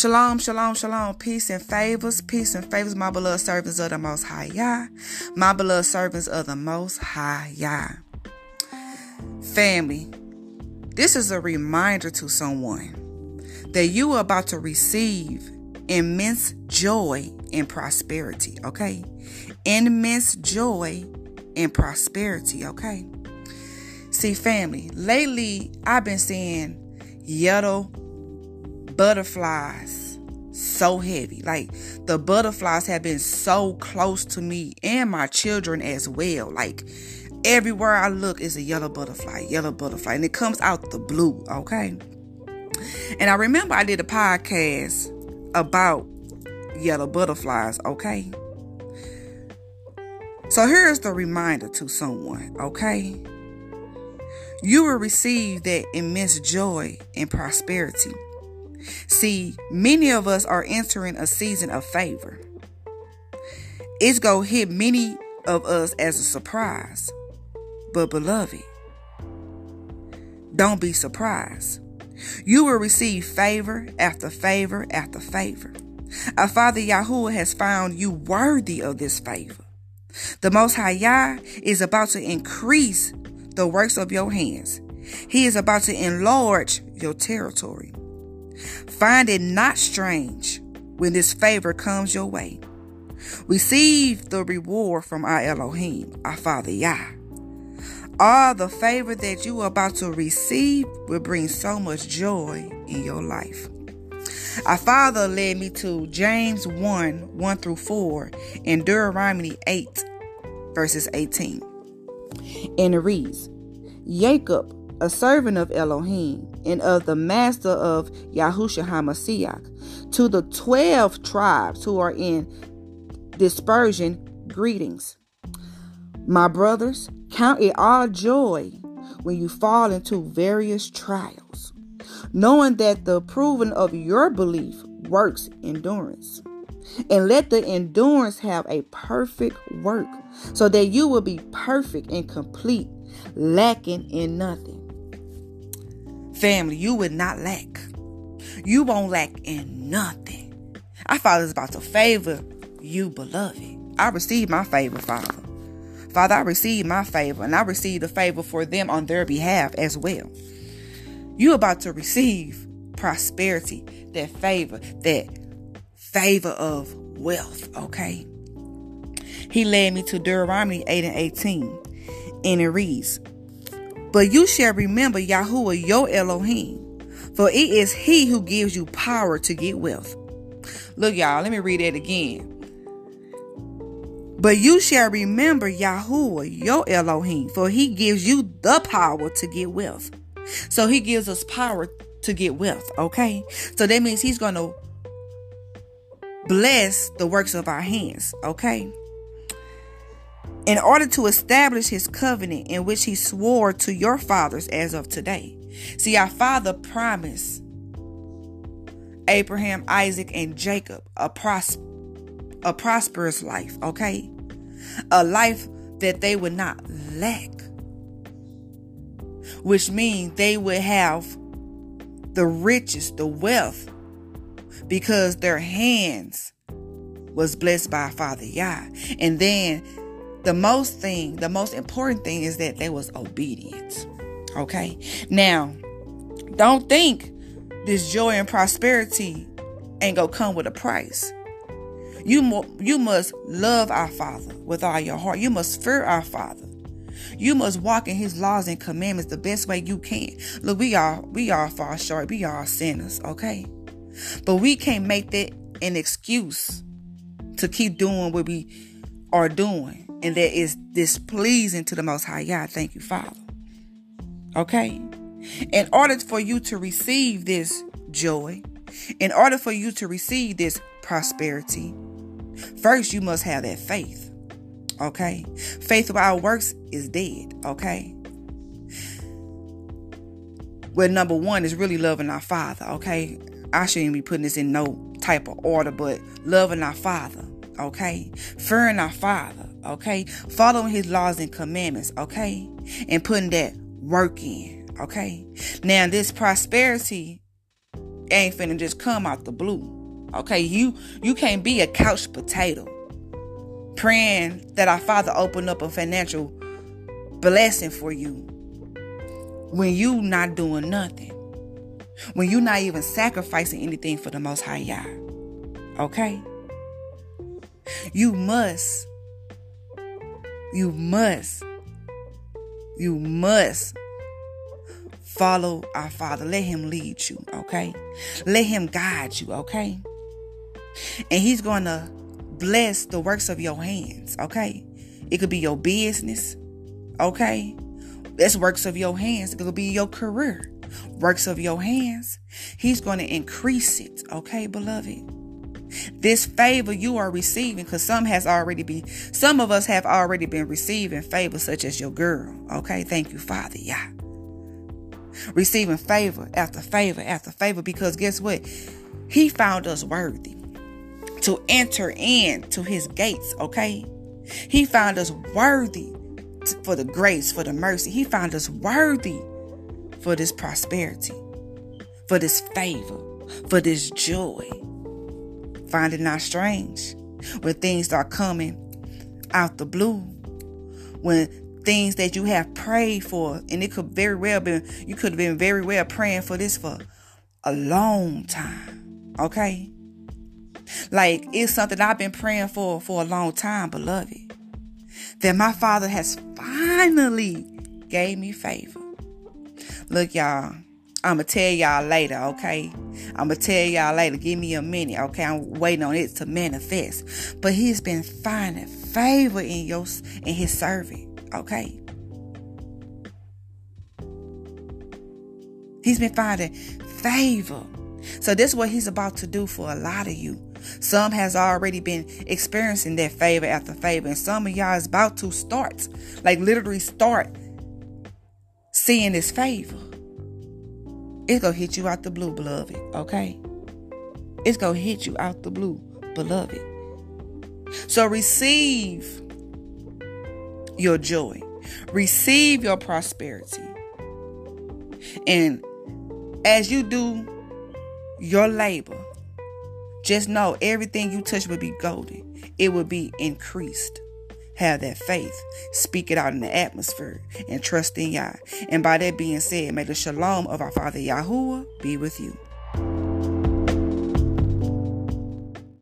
Shalom, shalom, shalom. Peace and favors, peace and favors, my beloved servants of the Most High Yah. My beloved servants of the Most High Yah. Family, this is a reminder to someone that you are about to receive immense joy and prosperity, okay? Immense joy and prosperity, okay? See, family, lately I've been seeing yellow butterflies so heavy. Like the butterflies have been so close to me and my children as well. Like everywhere I look is a yellow butterfly, yellow butterfly, and it comes out the blue, okay? And I remember I did a podcast about yellow butterflies, okay? So here's the reminder to someone, okay? You will receive that immense joy and prosperity. See, many of us are entering a season of favor. It's going to hit many of us as a surprise. But, beloved, don't be surprised. You will receive favor after favor after favor. Our Father Yahuwah has found you worthy of this favor. The Most High Yah is about to increase the works of your hands. He is about to enlarge your territory. Find it not strange when this favor comes your way. Receive the reward from our Elohim, our Father Yah. All the favor that you are about to receive will bring so much joy in your life. Our Father led me to James 1 1 through 4 and Deuteronomy 8, verses 18. And it reads Jacob, a servant of Elohim and of the master of Yahushua HaMashiach, to the 12 tribes who are in dispersion, greetings. My brothers, count it all joy when you fall into various trials, knowing that the proving of your belief works endurance. And let the endurance have a perfect work, so that you will be perfect and complete, lacking in nothing. Family, you would not lack. You won't lack in nothing. Our Father is about to favor you, beloved. I receive my favor, Father. Father, I receive my favor, and I receive the favor for them on their behalf as well. You about to receive prosperity, that favor, that favor of wealth, okay? He led me to Deuteronomy 8 and 18, and it reads, But you shall remember Yahuwah your Elohim, for it is he who gives you power to get wealth. Look, y'all, let me read that again. But you shall remember Yahuwah your Elohim, for he gives you the power to get wealth. So he gives us power to get wealth, okay? So that means he's going to bless the works of our hands, okay? In order to establish his covenant in which he swore to your fathers as of today. See, our father promised Abraham, Isaac, and Jacob a, pros- a prosperous life, okay? A life that they would not lack. Which means they would have the riches, the wealth, because their hands was blessed by Father Yah. And then the most thing, the most important thing is that they was obedient. Okay? Now, don't think this joy and prosperity ain't gonna come with a price. You, mo- you must love our Father with all your heart. You must fear our Father. You must walk in His laws and commandments the best way you can. Look, we all we all fall short. We all sinners, okay? But we can't make that an excuse to keep doing what we are doing, and that is displeasing to the Most High God. Thank you, Father. Okay? In order for you to receive this joy, in order for you to receive this prosperity, first you must have that faith. Okay? Faith without works is dead. Okay? Well, number one is really loving our Father. Okay? I shouldn't be putting this in no type of order, but loving our Father. Okay? Fearing our Father. Okay? Following His laws and commandments. Okay? And putting that work in. Okay? Now, this prosperity ain't finna just come out the blue. Okay, you you can't be a couch potato praying that our Father open up a financial blessing for you when you not doing nothing. When you not even sacrificing anything for the most high Yah. Okay? You must you must you must follow our Father. Let Him lead you, okay? Let Him guide you, okay? And He's going to bless the works of your hands, okay? It could be your business, okay? That's works of your hands. It could be your career, works of your hands. He's going to increase it, okay, beloved? This favor you are receiving, because some has already been, some of us have already been receiving favor, such as your girl. Okay, thank you, Father. Yeah. Receiving favor after favor after favor, because guess what? He found us worthy to enter in to his gates, okay? He found us worthy for the grace, for the mercy. He found us worthy for this prosperity, for this favor, for this joy. Find it not strange when things are coming out the blue, when things that you have prayed for, and it could very well been you could have been very well praying for this for a long time, okay? Like it's something I've been praying for for a long time, beloved. That my father has finally gave me favor. Look, y'all, I'ma tell y'all later, okay? I'ma tell y'all later. Give me a minute, okay? I'm waiting on it to manifest. But he's been finding favor in your in his servant, okay? He's been finding favor. So this is what he's about to do for a lot of you. Some has already been experiencing that favor after favor, and some of y'all is about to start, like literally start seeing this favor. It's gonna hit you out the blue, beloved. Okay, it's gonna hit you out the blue, beloved. So receive your joy, receive your prosperity, and as you do your labor just know everything you touch will be golden. It will be increased. Have that faith. Speak it out in the atmosphere and trust in Yah. And by that being said, may the shalom of our Father Yahuwah be with you.